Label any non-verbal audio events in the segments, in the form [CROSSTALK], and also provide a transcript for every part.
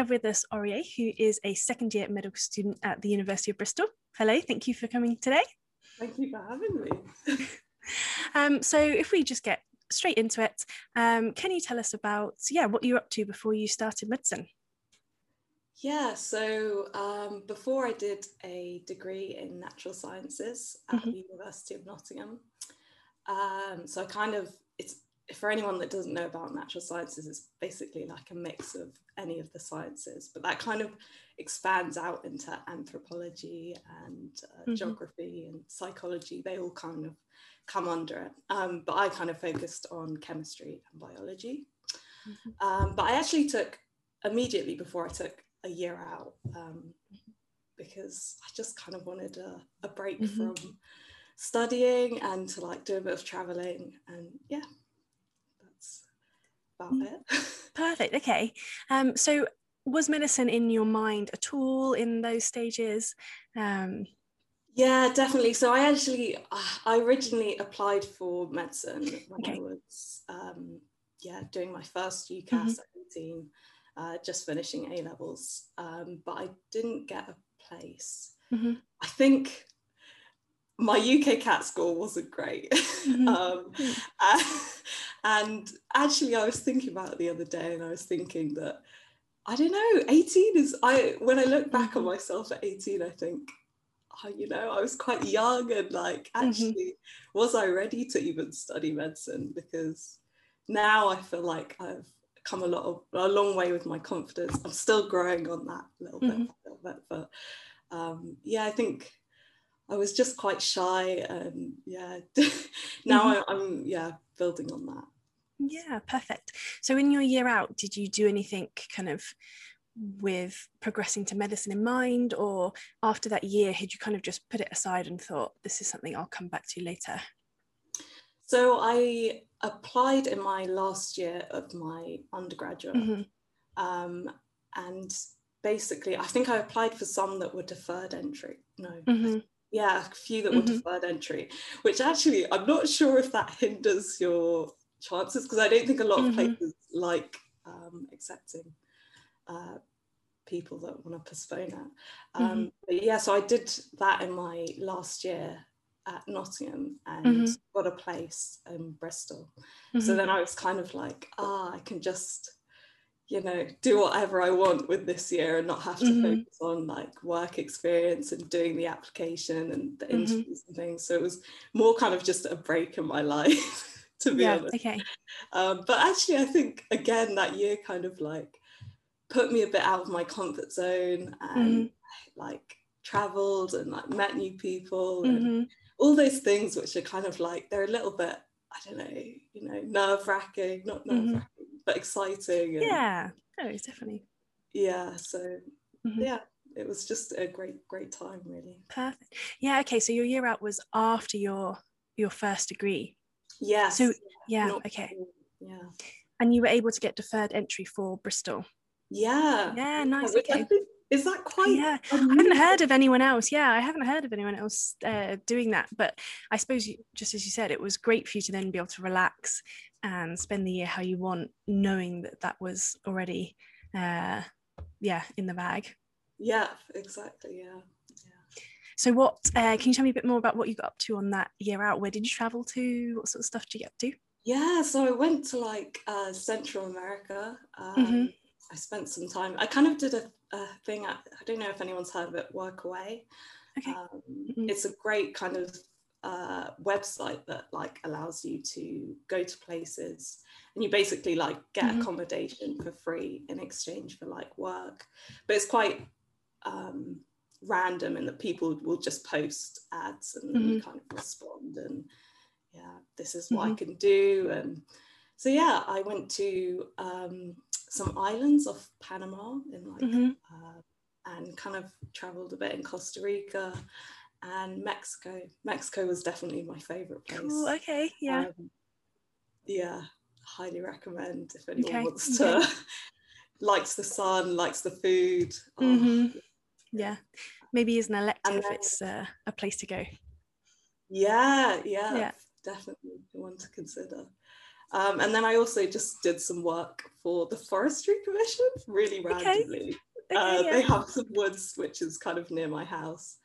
have with us Orie, who is a second year medical student at the University of Bristol. Hello, thank you for coming today. Thank you for having me. [LAUGHS] um, so, if we just get straight into it, um, can you tell us about yeah what you were up to before you started medicine? Yeah, so um, before I did a degree in natural sciences at mm-hmm. the University of Nottingham. Um, so I kind of it's for anyone that doesn't know about natural sciences, it's basically like a mix of any of the sciences, but that kind of expands out into anthropology and uh, mm-hmm. geography and psychology. They all kind of come under it. Um, but I kind of focused on chemistry and biology. Mm-hmm. Um, but I actually took immediately before I took a year out um, because I just kind of wanted a, a break mm-hmm. from studying and to like do a bit of traveling and yeah about mm. it. [LAUGHS] Perfect. Okay. Um, so was medicine in your mind at all in those stages? Um, yeah, definitely. So I actually, I originally applied for medicine when okay. I was, um, yeah, doing my first UCAS mm-hmm. at 18, uh, just finishing A levels, um, but I didn't get a place. Mm-hmm. I think my UK CAT score wasn't great. [LAUGHS] Mm-hmm. um, and, and actually, I was thinking about it the other day, and I was thinking that I don't know, 18 is I when I look back on myself at 18, I think, oh, you know, I was quite young and like mm-hmm. actually mm-hmm. was I ready to even study medicine? Because now I feel like I've come a lot of a long way with my confidence. I'm still growing on that a little mm-hmm. bit, little bit, but um, yeah, I think I was just quite shy and yeah [LAUGHS] now mm-hmm. I, I'm yeah building on that. Yeah perfect. So in your year out did you do anything kind of with progressing to medicine in mind or after that year had you kind of just put it aside and thought this is something I'll come back to later so I applied in my last year of my undergraduate mm-hmm. um, and basically I think I applied for some that were deferred entry. No mm-hmm yeah a few that were mm-hmm. deferred entry which actually i'm not sure if that hinders your chances because i don't think a lot of mm-hmm. places like um, accepting uh, people that want to postpone it um, mm-hmm. but yeah so i did that in my last year at nottingham and mm-hmm. got a place in bristol so mm-hmm. then i was kind of like ah i can just you know do whatever i want with this year and not have to mm-hmm. focus on like work experience and doing the application and the mm-hmm. interviews and things so it was more kind of just a break in my [LAUGHS] life to be yeah, honest okay um, but actually i think again that year kind of like put me a bit out of my comfort zone and mm-hmm. like traveled and like met new people and mm-hmm. all those things which are kind of like they're a little bit I don't know, you know, nerve wracking, not nerve wracking, mm-hmm but [LAUGHS] exciting. And, yeah, no, it's definitely. Yeah, so mm-hmm. yeah, it was just a great, great time, really. Perfect. Yeah. Okay. So your year out was after your your first degree. Yeah. So yeah. Not okay. Yeah. And you were able to get deferred entry for Bristol. Yeah. Yeah. Nice. Okay. Is that quite? Yeah, amazing? I haven't heard of anyone else. Yeah, I haven't heard of anyone else uh, doing that. But I suppose, you, just as you said, it was great for you to then be able to relax and spend the year how you want, knowing that that was already, uh, yeah, in the bag. Yeah, exactly. Yeah. yeah. So, what uh, can you tell me a bit more about what you got up to on that year out? Where did you travel to? What sort of stuff did you get up to? Yeah, so I went to like uh, Central America. Um, mm-hmm. I spent some time. I kind of did a, a thing. I, I, don't know if anyone's heard of it. Workaway. Okay. Um, mm-hmm. It's a great kind of uh, website that like allows you to go to places and you basically like get mm-hmm. accommodation for free in exchange for like work but it's quite um, random in that people will just post ads and mm-hmm. you kind of respond and yeah this is what mm-hmm. i can do and so yeah i went to um, some islands off panama in like mm-hmm. uh, and kind of traveled a bit in costa rica and Mexico. Mexico was definitely my favorite place. Cool, okay, yeah. Um, yeah, highly recommend if anyone okay, wants to okay. [LAUGHS] likes the sun, likes the food. Oh, mm-hmm. Yeah, maybe as an elective, then, it's uh, a place to go. Yeah, yeah, yeah, definitely one to consider. Um, and then I also just did some work for the Forestry Commission, really randomly. Okay. Uh, yeah. They have some woods, which is kind of near my house.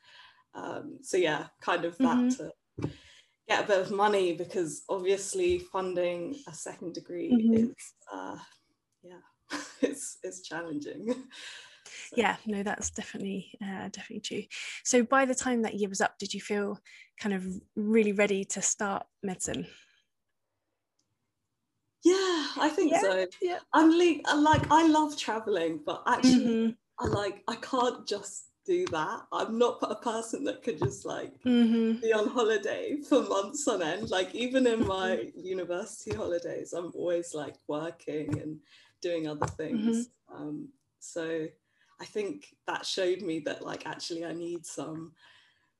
Um, so yeah, kind of that mm-hmm. to get a bit of money because obviously funding a second degree mm-hmm. is, uh, yeah, [LAUGHS] it's it's challenging. [LAUGHS] So. Yeah, no, that's definitely uh, definitely true. So by the time that year was up, did you feel kind of really ready to start medicine? Yeah, I think yeah, so. Yeah. I'm like, like I love traveling, but actually mm-hmm. I like I can't just do that. I'm not a person that could just like mm-hmm. be on holiday for months on end. Like even in my mm-hmm. university holidays, I'm always like working and doing other things. Mm-hmm. Um, so I think that showed me that like actually I need some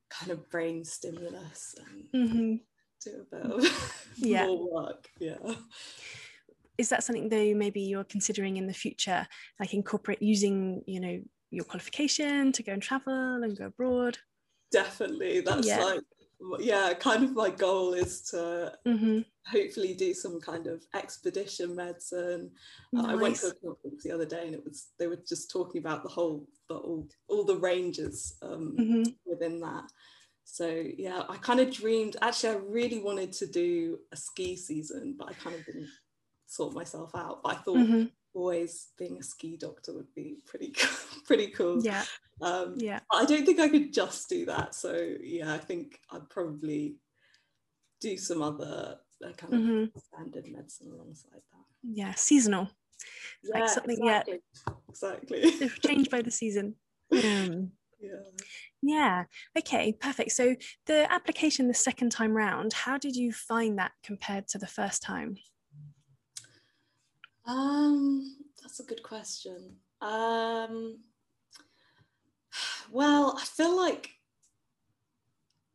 kind of brain stimulus and mm-hmm. Do a bit of [LAUGHS] yeah. more work. Yeah is that something though maybe you're considering in the future like incorporate using you know your qualification to go and travel and go abroad definitely that's yeah. like yeah kind of my goal is to mm-hmm. hopefully do some kind of expedition medicine nice. uh, i went to a conference the other day and it was they were just talking about the whole the, all, all the ranges um, mm-hmm. within that so yeah i kind of dreamed actually i really wanted to do a ski season but i kind of didn't sort myself out. But I thought mm-hmm. always being a ski doctor would be pretty [LAUGHS] pretty cool. Yeah. Um, yeah. I don't think I could just do that. So yeah, I think I'd probably do some other uh, kind of mm-hmm. standard medicine alongside that. Yeah, seasonal. Yeah, like something exactly. yeah. Exactly. changed by the season. [LAUGHS] Um, yeah. Yeah. Okay. Perfect. So the application the second time round, how did you find that compared to the first time? Um, that's a good question. Um, [SIGHS] well, I feel like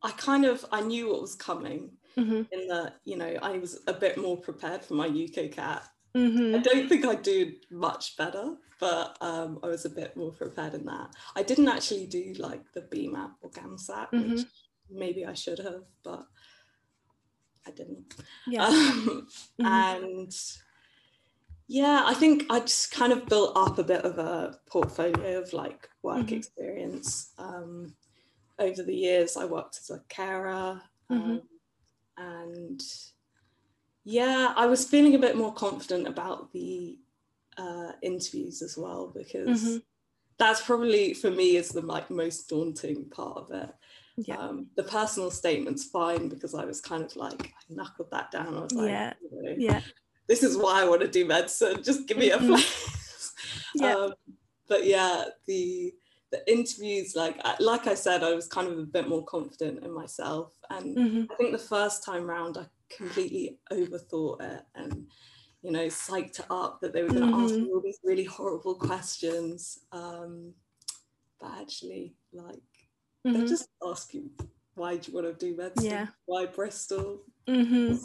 I kind of I knew what was coming mm-hmm. in that you know I was a bit more prepared for my UKCAT. Mm-hmm. I don't think I do much better, but um, I was a bit more prepared in that. I didn't actually do like the BMAT or GAMSAT, mm-hmm. which maybe I should have, but I didn't. Yeah. Um, mm-hmm. and yeah, I think I just kind of built up a bit of a portfolio of like work mm-hmm. experience. Um, over the years, I worked as a carer. Um, mm-hmm. And yeah, I was feeling a bit more confident about the uh, interviews as well because mm-hmm. that's probably for me is the like most daunting part of it. Yeah. Um, the personal statement's fine because I was kind of like I knuckled that down. I was like, yeah, you know, yeah this is why I want to do medicine. Just give me a mm-hmm. place. [LAUGHS] yeah. Um, but yeah, the the interviews, like like I said, I was kind of a bit more confident in myself, and mm-hmm. I think the first time round, I completely overthought it and you know psyched it up that they were going to mm-hmm. ask me all these really horrible questions. Um, but actually, like they mm-hmm. just ask you why do you want to do medicine? Yeah. Why Bristol? Mm-hmm.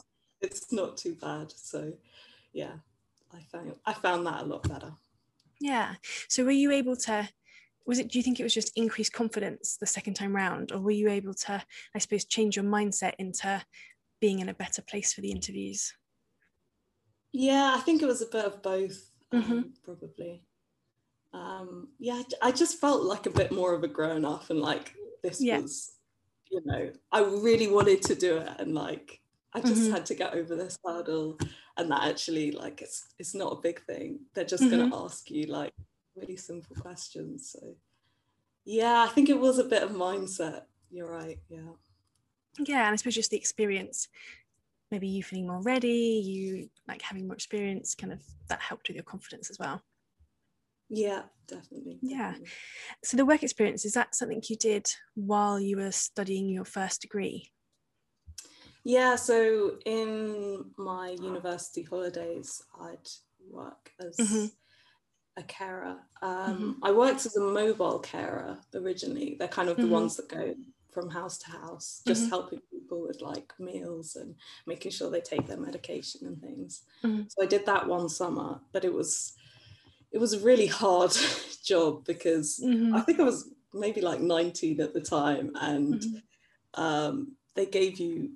It's not too bad. So yeah, I found I found that a lot better. Yeah. So were you able to was it do you think it was just increased confidence the second time round or were you able to I suppose change your mindset into being in a better place for the interviews? Yeah, I think it was a bit of both um, mm-hmm. probably. Um, yeah, I just felt like a bit more of a grown up and like this yeah. was, you know, I really wanted to do it and like I just mm-hmm. had to get over this hurdle and that actually like it's it's not a big thing. They're just mm-hmm. gonna ask you like really simple questions. So yeah, I think it was a bit of mindset. You're right. Yeah. Yeah, and I suppose just the experience, maybe you feeling more ready, you like having more experience, kind of that helped with your confidence as well. Yeah, definitely. Yeah. So the work experience, is that something you did while you were studying your first degree? Yeah, so in my university holidays, I'd work as mm-hmm. A carer. Um, mm-hmm. I worked as a mobile carer originally. They're kind of the mm-hmm. ones that go from house to house, just mm-hmm. helping people with like meals and making sure they take their medication and things. Mm-hmm. So I did that one summer, but it was it was a really [LAUGHS] hard job because mm-hmm. I think I was maybe like 19 at the time and um, they gave you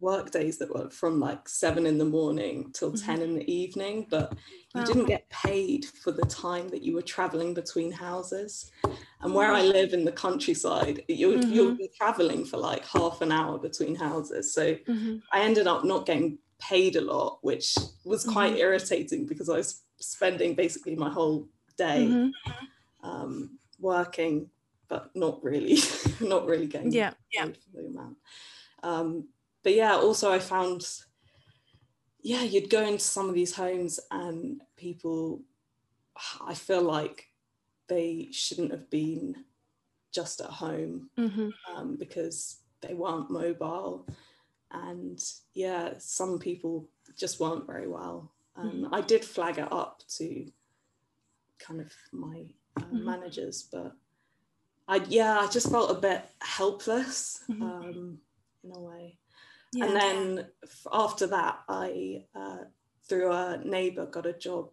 work days that were from like seven in the morning till mm-hmm. 10 in the evening, but you wow. didn't get paid for the time that you were traveling between houses. And where I live in the countryside, you'll, mm-hmm. you'll be traveling for like half an hour between houses. So mm-hmm. I ended up not getting paid a lot, which was quite mm-hmm. irritating because I was spending basically my whole day mm-hmm. um, working, but not really, [LAUGHS] not really getting yeah, yeah. the amount. Um, but yeah, also I found, yeah, you'd go into some of these homes and people, I feel like they shouldn't have been just at home mm-hmm. um, because they weren't mobile. And yeah, some people just weren't very well. Um, mm-hmm. I did flag it up to kind of my uh, mm-hmm. managers, but I yeah, I just felt a bit helpless mm-hmm. um, in a way. Yeah. And then after that, I, uh, through a neighbour, got a job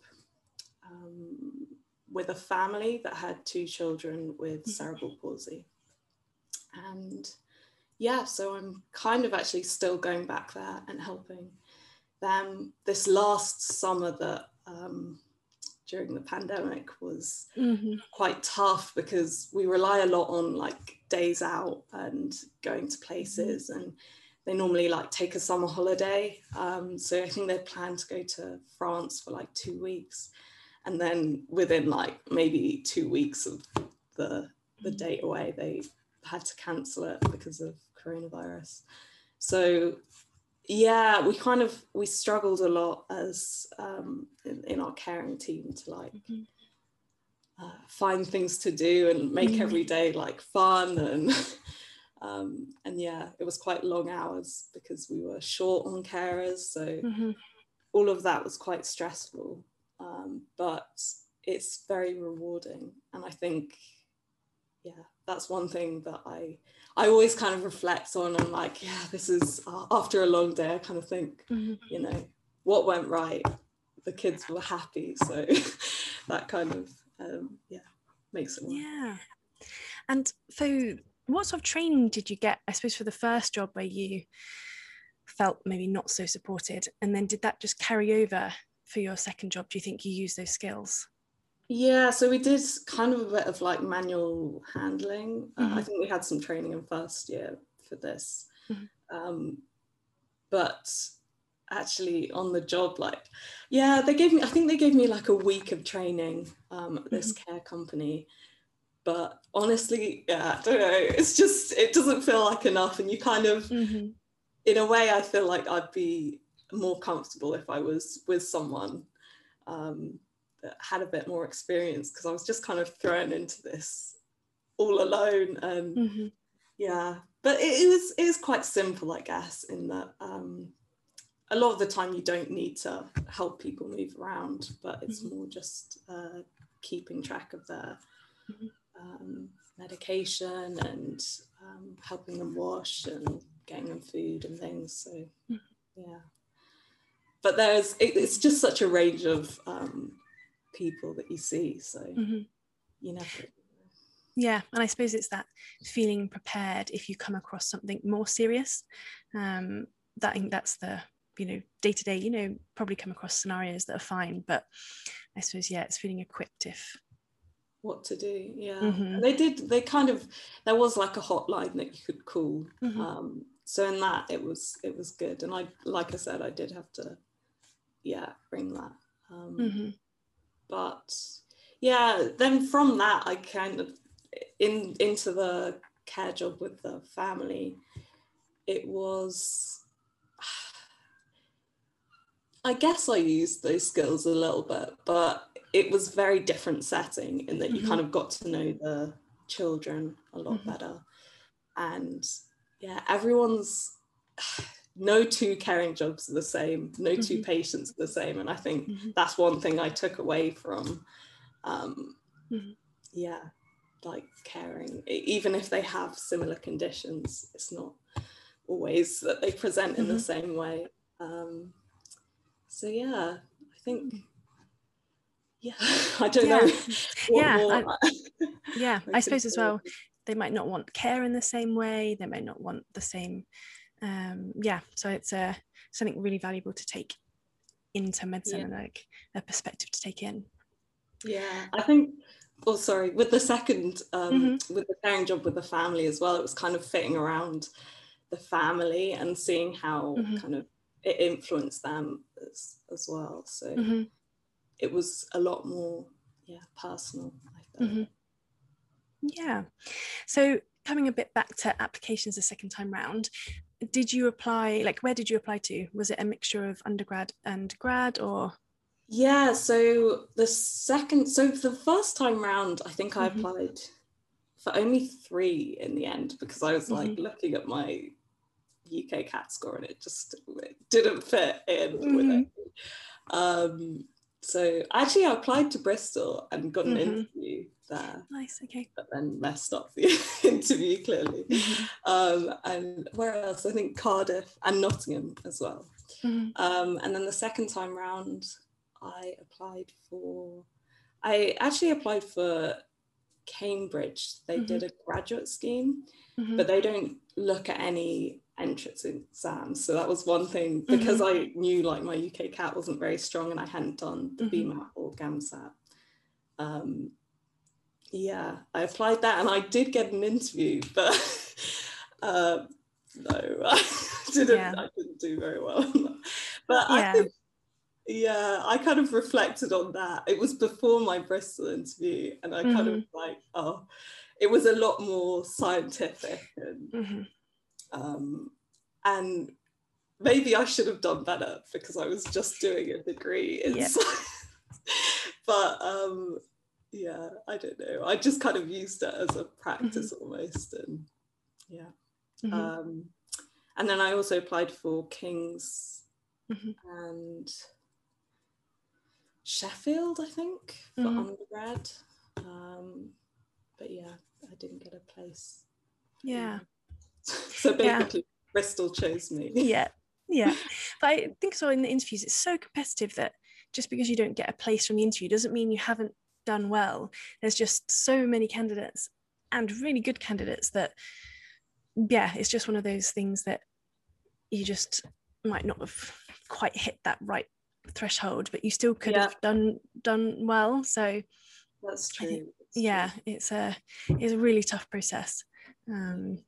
um, with a family that had two children with mm-hmm. cerebral palsy. And yeah, so I'm kind of actually still going back there and helping them. This last summer that um, during the pandemic was mm-hmm. quite tough because we rely a lot on like days out and going to places mm-hmm. and they normally like take a summer holiday. Um, so I think they plan to go to France for like two weeks. And then within like maybe two weeks of the, the mm. date away, they had to cancel it because of coronavirus. So yeah, we kind of, we struggled a lot as um, in, in our caring team to like, mm-hmm. Uh, find things to do and make mm-hmm. every day like fun and [LAUGHS] Um, and yeah, it was quite long hours because we were short on carers. So mm-hmm. all of that was quite stressful. Um, but it's very rewarding. And I think, yeah, that's one thing that I I always kind of reflect on. I'm like, yeah, this is uh, after a long day. I kind of think, mm-hmm. you know, what went right. The kids were happy, so [LAUGHS] that kind of um, yeah makes it work. Yeah, and so what sort of training did you get, I suppose, for the first job where you felt maybe not so supported? And then did that just carry over for your second job? Do you think you used those skills? Yeah, so we did kind of a bit of like manual handling. Mm-hmm. Uh, I mm-hmm. think we had some training in first year for this. Mm-hmm. Um, but actually on the job like yeah they gave me i think they gave me like a week of training um, at this mm-hmm. care company but honestly yeah i don't know it's just it doesn't feel like enough and you kind of mm-hmm. in a way i feel like i'd be more comfortable if i was with someone um, that had a bit more experience because i was just kind of thrown into this all alone and mm-hmm. yeah but it, it, was it was quite simple i guess in that um, a lot of the time you don't need to help people move around but it's mm-hmm. more just uh, keeping track of their mm-hmm um, medication and um, helping them wash and getting them food and things. So, mm-hmm. yeah. But there's, it, it's just such a range of um, people that you see. So, mm-hmm. you never. Yeah, and I suppose it's that feeling prepared if you come across something more serious. Um, that I think that's the you know day to day. You know, probably come across scenarios that are fine, but I suppose yeah, it's feeling equipped if what to do yeah mm-hmm. they did they kind of there was like a hotline that you could call mm-hmm. um, so in that it was it was good and i like i said i did have to yeah bring that um, mm-hmm. but yeah then from that i kind of in into the care job with the family it was [SIGHS] I guess I used those skills a little bit, but it was very different setting in that you mm-hmm. kind of got to know the children a lot mm-hmm. better and yeah everyone's [SIGHS] no two caring jobs are the same no mm-hmm. two patients are the same and i think mm-hmm. that's one thing i took away from um, mm-hmm. yeah like caring even if they have similar conditions it's not always that they present in the mm-hmm. same way um, so yeah i think yeah [LAUGHS] i don't yeah. know yeah [LAUGHS] I, [LAUGHS] yeah I, I suppose as well they might not want care in the same way they might not want the same um, yeah, so it's a uh, something really valuable to take into medicine yeah. and like a perspective to take in. Yeah, I think. Oh, sorry. With the second, um, mm-hmm. with the sharing job with the family as well, it was kind of fitting around the family and seeing how mm-hmm. kind of it influenced them as, as well. So mm-hmm. It was a lot more, yeah, personal. I mm-hmm. Yeah. So coming a bit back to applications the second time round, did you apply? Like, where did you apply to? Was it a mixture of undergrad and grad, or? Yeah. So the second, so the first time round, I think I mm-hmm. applied for only three in the end because I was like mm-hmm. looking at my UK CAT score and it just it didn't fit in mm-hmm. with it. Um, so actually, I applied to Bristol and got an mm-hmm. interview there. Nice, okay. But then messed up the [LAUGHS] interview clearly. Mm-hmm. Um, and where else? I think Cardiff and Nottingham as well. Mm-hmm. Um, and then the second time round, I applied for. I actually applied for Cambridge. They did mm-hmm. a graduate scheme, mm-hmm. but they don't look at any entrance exams. So that was one thing because mm-hmm. I knew like my UK CAT wasn't very strong and I hadn't done the mm-hmm. BMAT or GAMSAT. Um, yeah, I applied that and I did get an interview, but uh, [LAUGHS] no, [LAUGHS] I didn't. Yeah. I didn't do very well. but yeah. I think, yeah, I kind of reflected on that. It was before my Bristol interview, and I mm-hmm. kind of mm-hmm. like, oh, it was a lot more scientific and mm-hmm. Um, and maybe I should have done better because I was just doing a degree in yeah. [LAUGHS] but um, yeah, I don't know. I just kind of used it as a practice mm-hmm. almost, and yeah. Mm-hmm. Um, and then I also applied for King's mm-hmm. and Sheffield, I think, for mm-hmm. undergrad. Um, but yeah, I didn't get a place. Yeah. So basically, yeah. Bristol chose me. [LAUGHS] Yeah, yeah. But I think so in the interviews, it's so competitive that just because you don't get a place from the interview doesn't mean you haven't done well. There's just so many candidates and really good candidates that, yeah, it's just one of those things that you just might not have quite hit that right threshold, but you still could yeah. have done done well. So that's true. Think, yeah, it's a it's a really tough process. Um,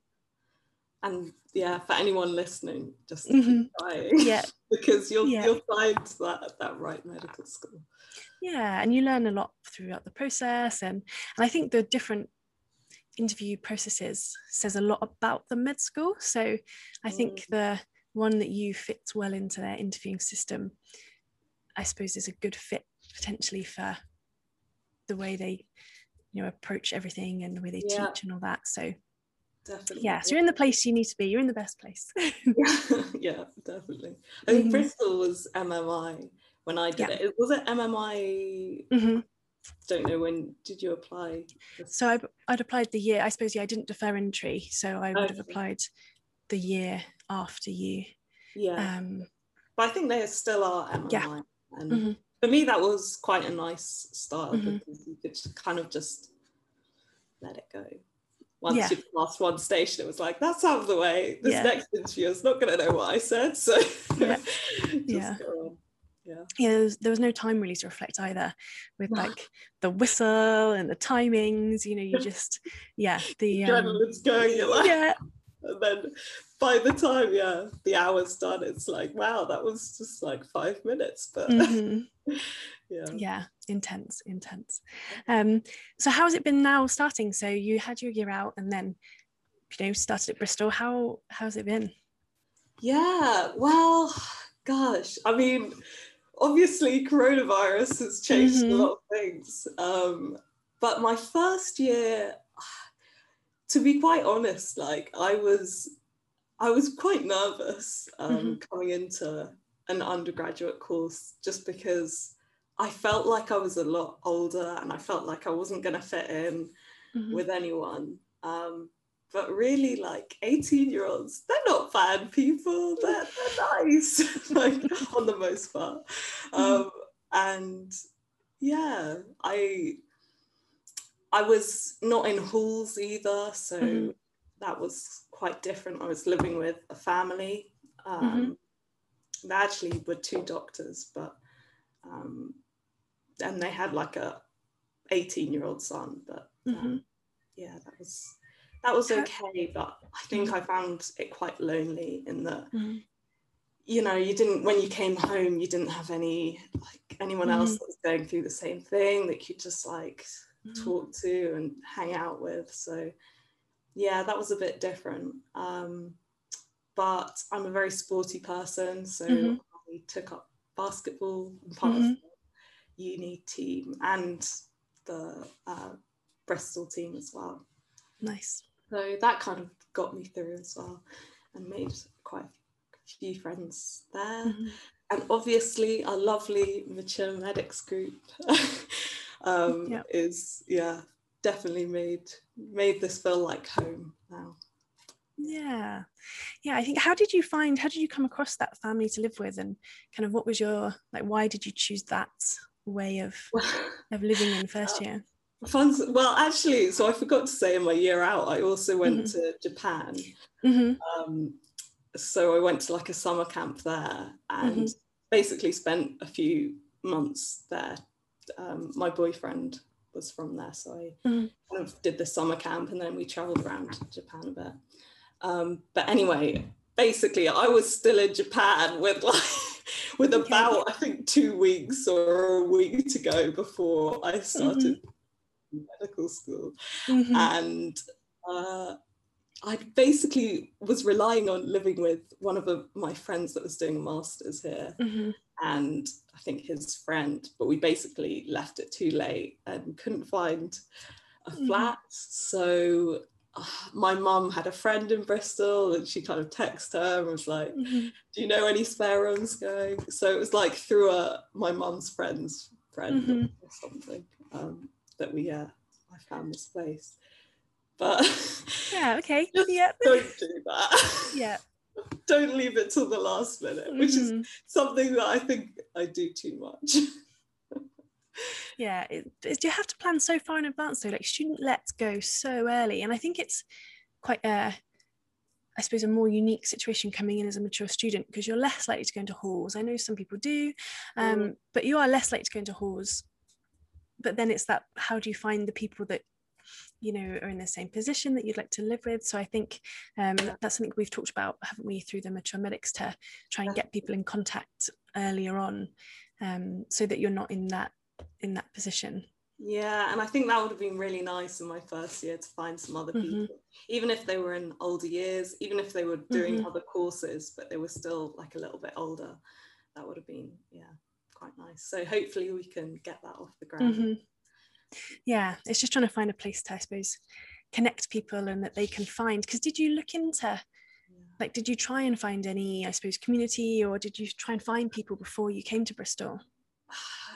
and yeah, for anyone listening, just mm-hmm. keep trying. Yeah. [LAUGHS] because you'll yeah. you'll find that that right medical school. Yeah, and you learn a lot throughout the process, and and I think the different interview processes says a lot about the med school. So I think mm. the one that you fits well into their interviewing system, I suppose, is a good fit potentially for the way they you know approach everything and the way they yeah. teach and all that. So definitely. Yeah, so you're in the place you need to be. You're in the best place. yeah, [LAUGHS] [LAUGHS] definitely. I think mm-hmm. Bristol was MMI when I did yeah. it. Was it MMI? Mm-hmm. Don't know when did you apply? So I, I'd applied the year. I suppose yeah, I didn't defer entry, so I would okay. have applied the year after you. Yeah. Um, but I think they still are MMI. Yeah. And mm-hmm. for me, that was quite a nice style mm-hmm. because you could kind of just let it go once yeah. you passed one station, it was like, that's out of the way. This yeah. next interview is not going to know what I said. So yeah. [LAUGHS] yeah. Yeah. yeah there was, there was no time really to reflect either with like the whistle and the timings you know you [LAUGHS] just yeah the um, adrenaline's going you're like yeah and then by the time yeah the hour's done it's like wow that was just like five minutes but mm-hmm. [LAUGHS] yeah. Yeah intense intense. Um so how has it been now starting? So you had your year out and then you know started at bristol. How how's it been? Yeah well gosh i mean obviously coronavirus has changed mm-hmm. a lot of things um but my first year [SIGHS] to be quite honest like i was i was quite nervous um, mm-hmm. coming into an undergraduate course just because I felt like I was a lot older and I felt like I wasn't going to fit in mm-hmm. with anyone. Um, but really, like 18 year olds, they're not bad people. They're, they're nice, [LAUGHS] like on the most part. Mm-hmm. Um, and yeah, I I was not in halls either, so mm-hmm. that was quite different. I was living with a family. Um, mm-hmm. They actually were two doctors, but um, and they had like a 18 year old son. But um, mm-hmm. yeah, that was that was okay. But I think mm-hmm. I found it quite lonely in that. Mm-hmm. You know, you didn't when you came home, you didn't have any like anyone else mm-hmm. that was going through the same thing that you just like mm-hmm. talk to and hang out with. So yeah, that was a bit different. Um, but I'm a very sporty person, so mm-hmm. I took up basketball and part uni team and the uh, Bristol team as well. Nice. So that kind of got me through as well and made quite a few friends there. Mm-hmm. And obviously, our lovely mature medics group [LAUGHS] um, yep. is, yeah, definitely made made this feel like home now yeah yeah i think how did you find how did you come across that family to live with and kind of what was your like why did you choose that way of [LAUGHS] of living in first year Fun, well actually so i forgot to say in my year out i also went mm-hmm. to japan mm-hmm. um, so i went to like a summer camp there and mm-hmm. basically spent a few months there um, my boyfriend was from there. So I mm-hmm. kind of did the summer camp and then we traveled around Japan a bit. Um, but anyway, basically I was still in Japan with like [LAUGHS] with okay. about I think two weeks or a week to go before I started mm-hmm. medical school. Mm-hmm. And uh, I basically was relying on living with one of the, my friends that was doing a master's here. Mm-hmm and I think his friend, but we basically left it too late and couldn't find a mm. flat. So my mum had a friend in Bristol and she kind of texted her and was like, mm-hmm. Do you know any spare rooms going? So it was like through a, my mum's friend's friend mm-hmm. or something um, that we, uh, I found this place. But yeah, okay. [LAUGHS] yeah. Don't do that. Yeah [LAUGHS] don't leave it till the last minute, which mm-hmm. is something that I think I do too much. [LAUGHS] yeah, it, it, you have to plan so far in advance though. Like student lets go so early, and I think it's quite a, I suppose, a more unique situation coming in as a mature student because you're less likely to go into halls. I know some people do, um, mm. but you are less likely to go into halls. But then it's that how do you find the people that you know are in the same position that you'd like to live with so i think um, that's something we've talked about haven't we through the mature medics to try and get people in contact earlier on um, so that you're not in that in that position. Yeah and i think that would have been really nice in my first year to find some other mm-hmm. people even if they were in older years even if they were doing mm-hmm. other courses but they were still like a little bit older. That would have been yeah quite nice. So hopefully we can get that off the ground. Mm-hmm. Yeah it's just trying to find a place to i suppose connect people and that they can find. Because did you look into like did you try and find any i suppose community or did you try and find people before you came to bristol [SIGHS]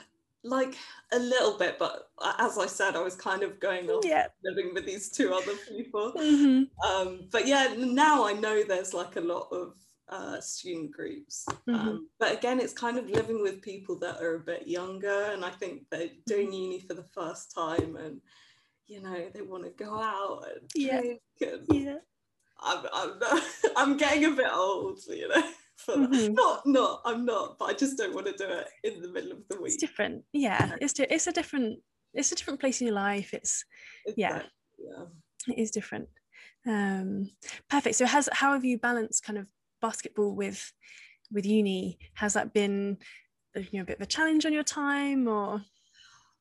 like a little bit but as i said i was kind of going off yeah. living with these two other people mm-hmm. um, but yeah now i know there's like a lot of uh, student groups. Mm-hmm. Um, but again, it's kind of living with people that are a bit younger, and I think they're doing mm-hmm. uni for the first time, and you know they want to go out and yeah. And yeah. I'm, I'm, [LAUGHS] I'm getting a bit old, you know. Mm-hmm. Not, not, I'm not, but I just don't want to do it in the middle of the week. It's different, yeah. It's it's a different, it's a different place in your life. It's, exactly. yeah, yeah, it is different. Um, perfect. So, has how have you balanced kind of basketball with with uni has that been you know a bit of a challenge on your time or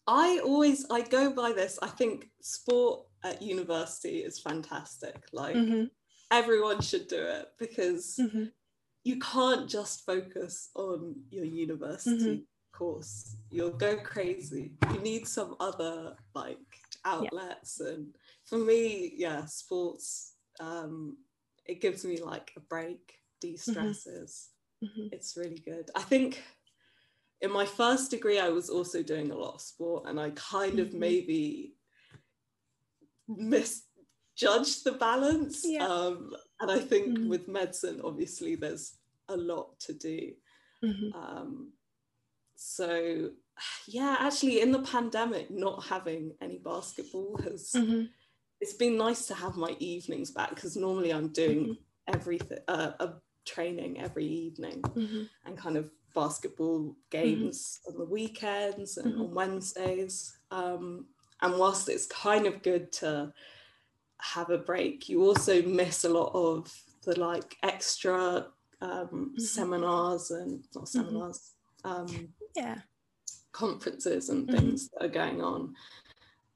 i always i go by this i think sport at university is fantastic like mm-hmm. everyone should do it because mm-hmm. You can't just focus on your university mm-hmm. course you'll go crazy you need some other like outlets yeah. and for me yeah sports um it gives me like a break de-stresses. Mm-hmm. mm-hmm. It's really good. I think in my first degree, I was also doing a lot of sport, and I kind of mm-hmm. maybe misjudged the balance. Yeah. Um, and I think mm-hmm. with medicine, obviously, there's a lot to do. Mm-hmm. Um, so, yeah, actually, in the pandemic, not having any basketball has mm-hmm. it's been nice to have my evenings back because normally I'm doing mm-hmm. everything uh, a training every evening mm-hmm. and kind of basketball mm-hmm. games on the weekends and on Wednesdays. Um, and whilst it's kind of good to have a break, you also miss a lot of the like extra um, mm-hmm. seminars and not mm-hmm. seminars, um, yeah, conferences and things that are going on.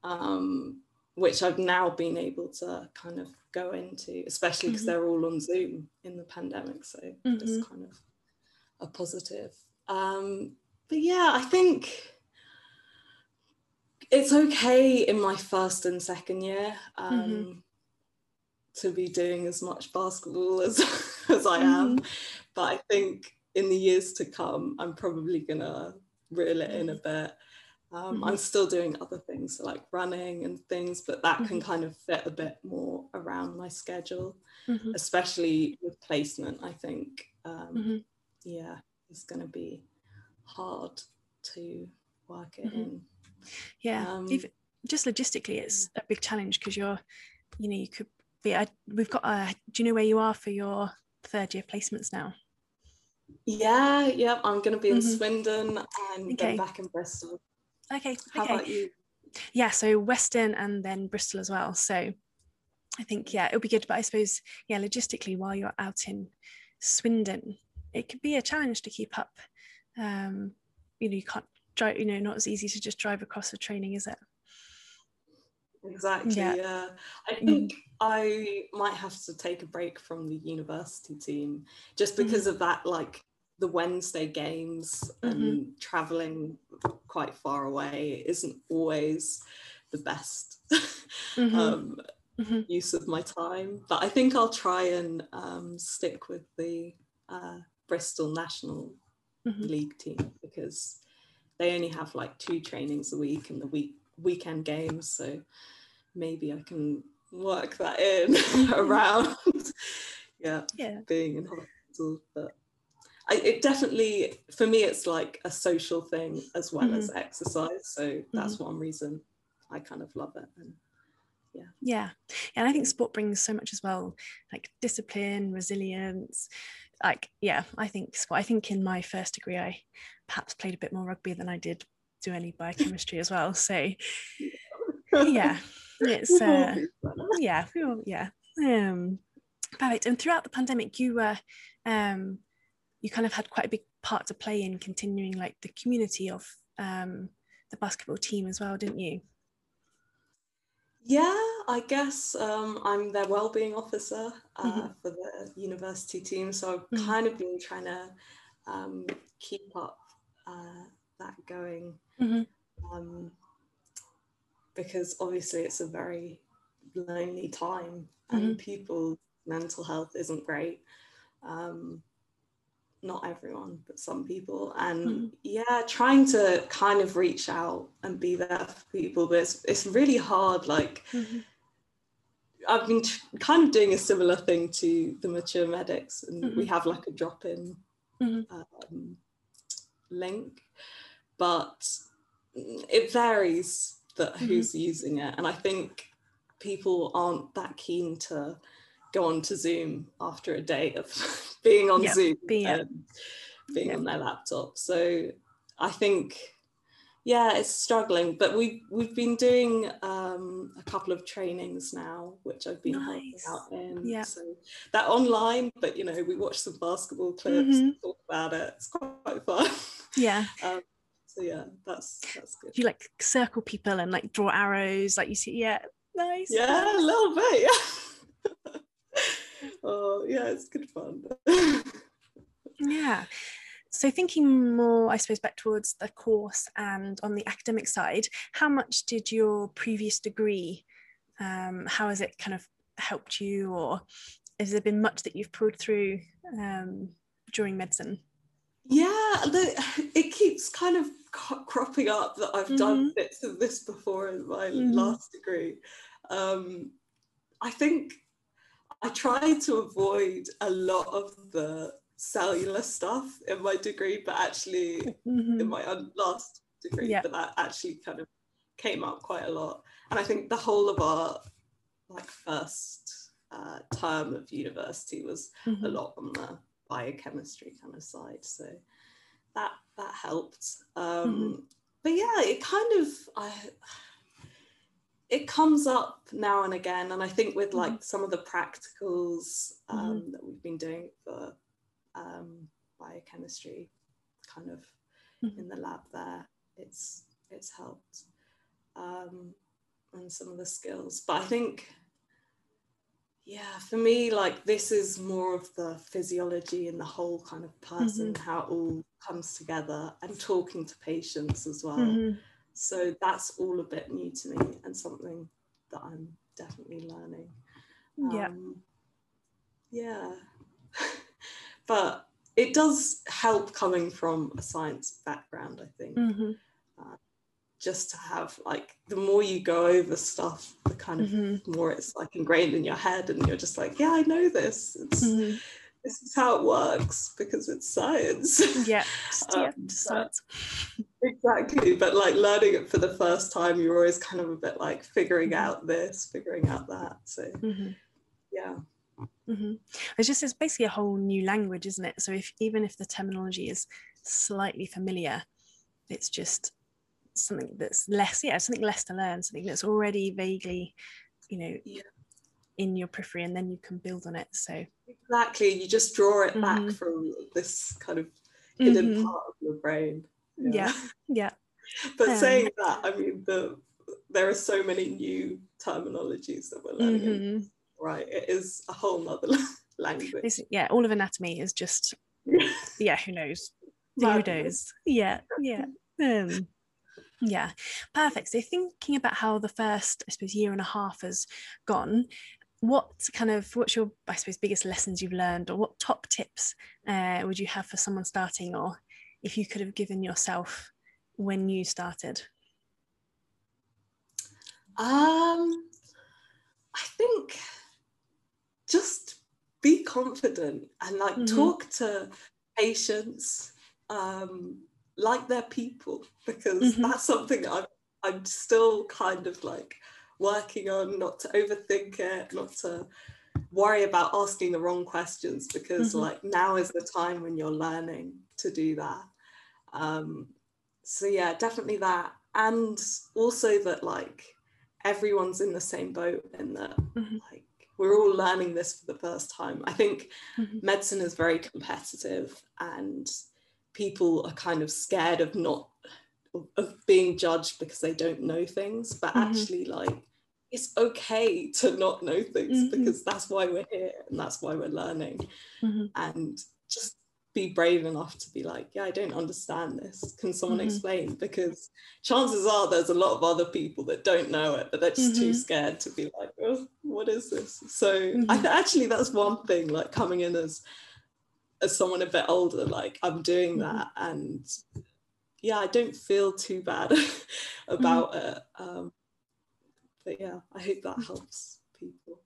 Um, which I've now been able to kind of go into, especially because mm-hmm. they're all on Zoom in the pandemic. So mm-hmm. it's kind of a positive. Um, but yeah, I think it's okay in my first and second year um, mm-hmm. to be doing as much basketball as, [LAUGHS] as I am. Mm-hmm. But I think in the years to come, I'm probably going to reel it in a mm-hmm. bit. Um, mm-hmm. I'm still doing other things so like running and things, but that can mm-hmm. kind of fit a bit more around my schedule, mm-hmm. especially with placement. I think, um, yeah, it's going to be hard to work it in. Yeah, um, Even, just logistically, it's a big challenge because you're, you know, you could be. I, we've got. A, do you know where you are for your third year placements now? Yeah, yeah. I'm going to be in mm-hmm. Swindon and okay. then back in Bristol. Okay. How okay. about you? Yeah, so Weston and then Bristol as well. So I think yeah, it'll be good. But I suppose yeah, logistically, while you're out in Swindon, it could be a challenge to keep up. Um, you know, you can't drive. You know, not as easy to just drive across for training, is it? Exactly. Yeah. yeah. I mm. think mm. I might have to take a break from the university team just mm-hmm. because mm. of that, like the Wednesday games and mm-hmm. traveling quite far away isn't always the best [LAUGHS] mm-hmm. um, mm-hmm. use of my time. But I think I'll try and um, stick with the uh, Bristol National mm-hmm. League team because they only have like two trainings a week and the week weekend games. So maybe I can work that in [LAUGHS] around yeah, yeah being in hospital. But I, it definitely for me it's like a social thing as well mm-hmm. as exercise. So that's mm-hmm. one reason I kind of love it. And yeah. Yeah. And I think sport brings so much as well, like discipline, resilience, like yeah i think i think in my first degree i perhaps played a bit more rugby than i did do any biochemistry as well. So yeah it's [LAUGHS] uh, yeah yeah. Um perfect. And throughout the pandemic you were um you kind of had quite a big part to play in continuing like the community of um the basketball team as well didn't you yeah, I guess um, I'm their wellbeing officer uh, mm-hmm. for the university team. So I've mm-hmm. kind of been trying to um, keep up uh, that going mm-hmm. um, because obviously it's a very lonely time and mm-hmm. people's mental health isn't great. Um, not everyone, but some people. And mm-hmm. yeah, trying to kind of reach out and be there for people, but it's, it's really hard. Like, mm-hmm. I've been t- kind of doing a similar thing to the mature medics, and mm-hmm. we have like a drop in mm-hmm. um, link, but it varies that mm-hmm. who's using it. And I think people aren't that keen to go on to Zoom after a day of [LAUGHS] being on yep, Zoom being, and being yep. on their laptop. So I think, yeah, it's struggling, but we we've been doing um, a couple of trainings now, which I've been nice. helping out in. Yeah. So that online, but you know, we watch some basketball clips, mm-hmm. talk about it. It's quite fun. Yeah. [LAUGHS] um, so yeah, that's that's good. You like circle people and like draw arrows, like you see, yeah, nice. Yeah, a little bit, yeah. [LAUGHS] oh yeah, it's good fun. yeah. So thinking more, I suppose, back towards the course and on the academic side, how much did your previous degree, um, how has it kind of helped you, or has there been much that you've pulled through um, during medicine? Yeah, the, it keeps kind of cropping up that I've mm-hmm. done bits of this before in my mm-hmm. last degree. Um, I think I tried to avoid a lot of the cellular stuff in my degree, but actually mm-hmm. in my last degree, yeah. but that actually kind of came up quite a lot. And I think the whole of our like first uh, term of university was Mhm. a lot on the biochemistry kind of side. So that that helped. Um, But yeah, it kind of I it comes up now and again, and I think with like some of the practicals um, that we've been doing for um, biochemistry, kind of Mhm. in the lab there, it's it's helped. Um, and some of the skills, but I think yeah, for me, like this is more of the physiology and the whole kind of person, how it all comes together, and talking to patients as well. So that's all a bit new to me and something that I'm definitely learning. Yeah. Um, yeah. [LAUGHS] but it does help coming from a science background, I think Mhm. just to have like the more you go over stuff the kind of Mhm. more it's like ingrained in your head and you're just like yeah i know this it's Mhm. This is how it works because it's science Yeah. [LAUGHS] Yeah. Um, but- science. exactly but like learning it for the first time you're always kind of a bit like figuring Mhm. out this figuring out that so Mhm. yeah hmm It's just it's basically a whole new language, isn't it? So if even if the terminology is slightly familiar, it's just something that's less, yeah, something less to learn, something that's already vaguely, you know, Yeah. in your periphery, and then you can build on it. So exactly you just draw it back Mhm. from this kind of hidden Mhm. part of your brain yeah, yeah, [LAUGHS] but Um, saying that i mean the there are so many new terminologies that we're learning in Mhm. right it is a whole nother [LAUGHS] language It's- yeah. All of anatomy is just, Yeah. [LAUGHS] yeah. Who knows? Who knows? Yeah, yeah. Um, yeah, perfect. So thinking about how the first, I suppose, year and a half has gone, what kind of what's your, I suppose, biggest lessons you've learned, or what top tips uh, would you have for someone starting, or if you could have given yourself when you started? um i think just be confident and like Mhm. talk to patients um like they're people because Mhm. that's something i'm i'm still kind of like working on not to overthink it not to worry about asking the wrong questions because Mhm. like now is the time when you're learning to do that um so yeah definitely that and also that like everyone's in the same boat and that Mhm. like we're all learning this for the first time i think Mhm. medicine is very competitive and people are kind of scared of not of- being judged because they don't know things but Mhm. actually like it's okay to not know things Mhm. because that's why we're here and that's why we're learning Mhm. and just be brave enough to be like yeah i don't understand this can someone Mhm. explain because chances are there's a lot of other people that don't know it but they're just too Mhm. scared to be like oh, what is this so i Mhm. th- actually that's one thing like coming in as as someone a bit older like i'm doing Mhm. that and yeah i don't feel too bad [LAUGHS] about it um but yeah i hope that helps people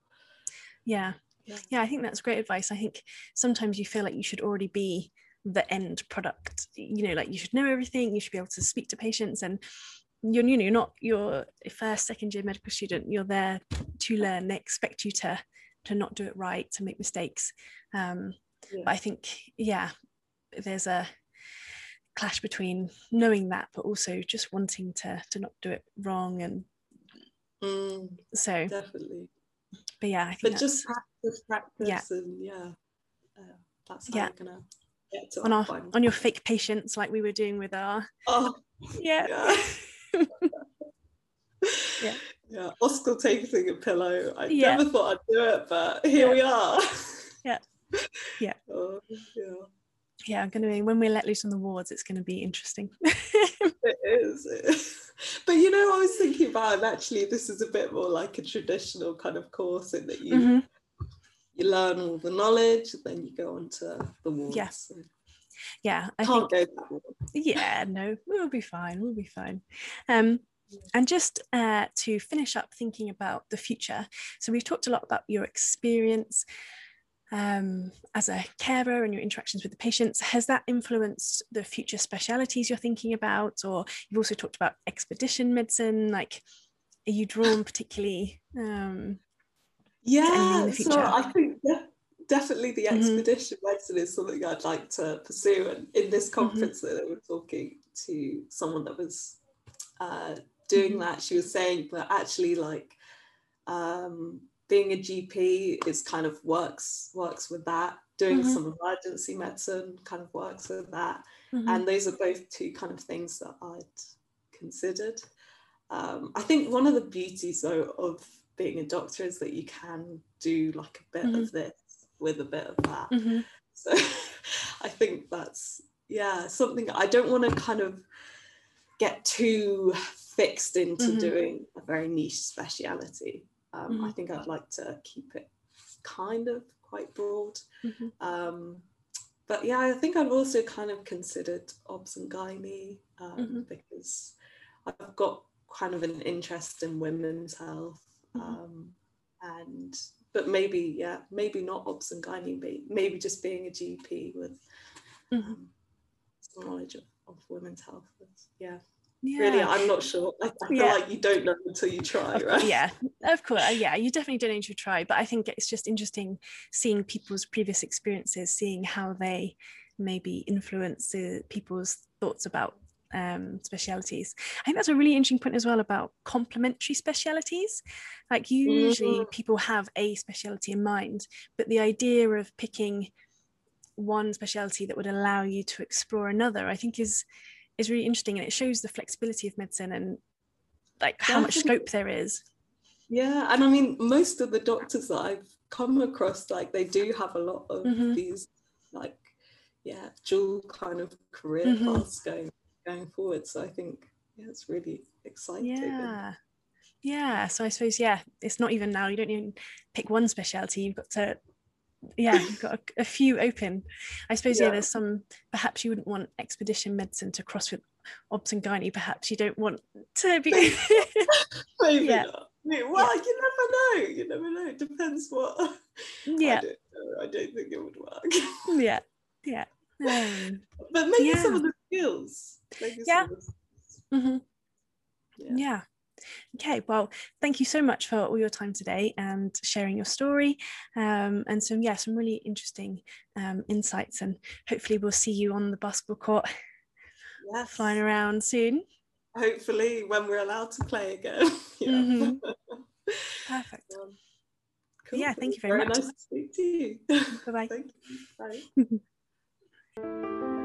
Yeah. Yeah. Yeah, I think that's great advice. I think sometimes you feel like you should already be the end product. You know, like you should know everything, you should be able to speak to patients and you're you know, you're not you're first, second year medical student, you're there to learn. They expect you to to not do it right, to make mistakes. Um, Yeah. but I think, yeah, there's a clash between knowing that but also just wanting to to not do it wrong and Mm, so definitely but yeah, I think but just practice practice Yeah. and yeah uh, that's how Yeah. you're gonna get to on our point. on your fake patients like we were doing with our oh [LAUGHS] yeah yeah [LAUGHS] Yeah. yeah auscultating a pillow i Yeah. never thought i'd do it but here Yeah. we are Yeah. [LAUGHS] Yeah. oh, yeah yeah i'm gonna be when we're let loose on the wards it's gonna be interesting. [LAUGHS] It is but you know i was thinking about and actually this is a bit more like a traditional kind of course in that you Mhm. you learn all the knowledge then you go on to the wards Yeah. yeah i can't think go that yeah no we'll be fine we'll be fine. Um and just uh, to finish up thinking about the future so we've talked a lot about your experience um, as a carer and your interactions with the patients has that influenced the future specialities you're thinking about or you've also talked about expedition medicine like are you drawn particularly um, Yeah, so I think yeah, definitely the mm-hmm. expedition mm-hmm. medicine is something I'd like to pursue. And in this mm-hmm. conference mm-hmm. that we were talking to someone that was uh, doing mm-hmm. that, she was saying that actually like um, being a GP is kind of works works with that. Doing mm-hmm. some emergency medicine kind of works with that. And those are both two kind of things that I'd considered. Um, I think one of the beauties though of being a doctor is that you can do like a bit mm-hmm. of this with a bit of that. Mm-hmm. So [LAUGHS] I think that's yeah something I don't want to kind of get too fixed into mm-hmm. doing a very niche speciality. Um, I mm-hmm. think I'd like to keep it kind of quite broad. Mm-hmm. Um, but yeah, I think I've also kind of considered obs and gynae um, mm-hmm. because I've got kind of an interest in women's health mm-hmm. um, and but maybe yeah maybe not obs and gynae maybe just being a gp with mm-hmm. um, some knowledge of, of women's health yeah yeah. really i'm not sure i, I feel yeah. like you don't know until you try right yeah of course yeah you definitely don't need to try but i think it's just interesting seeing people's previous experiences seeing how they maybe influence uh, people's thoughts about um, specialities. I think that's a really interesting point as well about complementary specialities. Like usually mm-hmm. people have a speciality in mind, but the idea of picking one speciality that would allow you to explore another, I think is is really interesting, and it shows the flexibility of medicine and like how much scope there is. Yeah, and I mean most of the doctors that I've come across, like they do have a lot of mm-hmm. these like yeah dual kind of career mm-hmm. paths going going forward. So I think yeah, it's really exciting. Yeah. Yeah. So I suppose, yeah, it's not even now. You don't even pick one specialty. You've got to, yeah, you've got a, a few open. I suppose, yeah. yeah, there's some, perhaps you wouldn't want expedition medicine to cross with obs and gynae. Perhaps you don't want to be. Maybe [LAUGHS] yeah. not. Well, yeah. you never know. You never know. It depends what. [LAUGHS] Yeah. I don't, I don't think it would work. yeah. Yeah. Um, but maybe yeah. some of the skills yeah. Mm-hmm. yeah. Yeah. Okay, well, thank you so much for all your time today and sharing your story um, and some, yeah, some really interesting um, insights. And hopefully, we'll see you on the basketball court yes. flying around soon. Hopefully, when we're allowed to play again. [LAUGHS] yeah. mm-hmm. [LAUGHS] Perfect. Um, cool. Yeah, thank you very, very much. Nice to speak to you. [LAUGHS] Bye-bye. Thank you. Bye.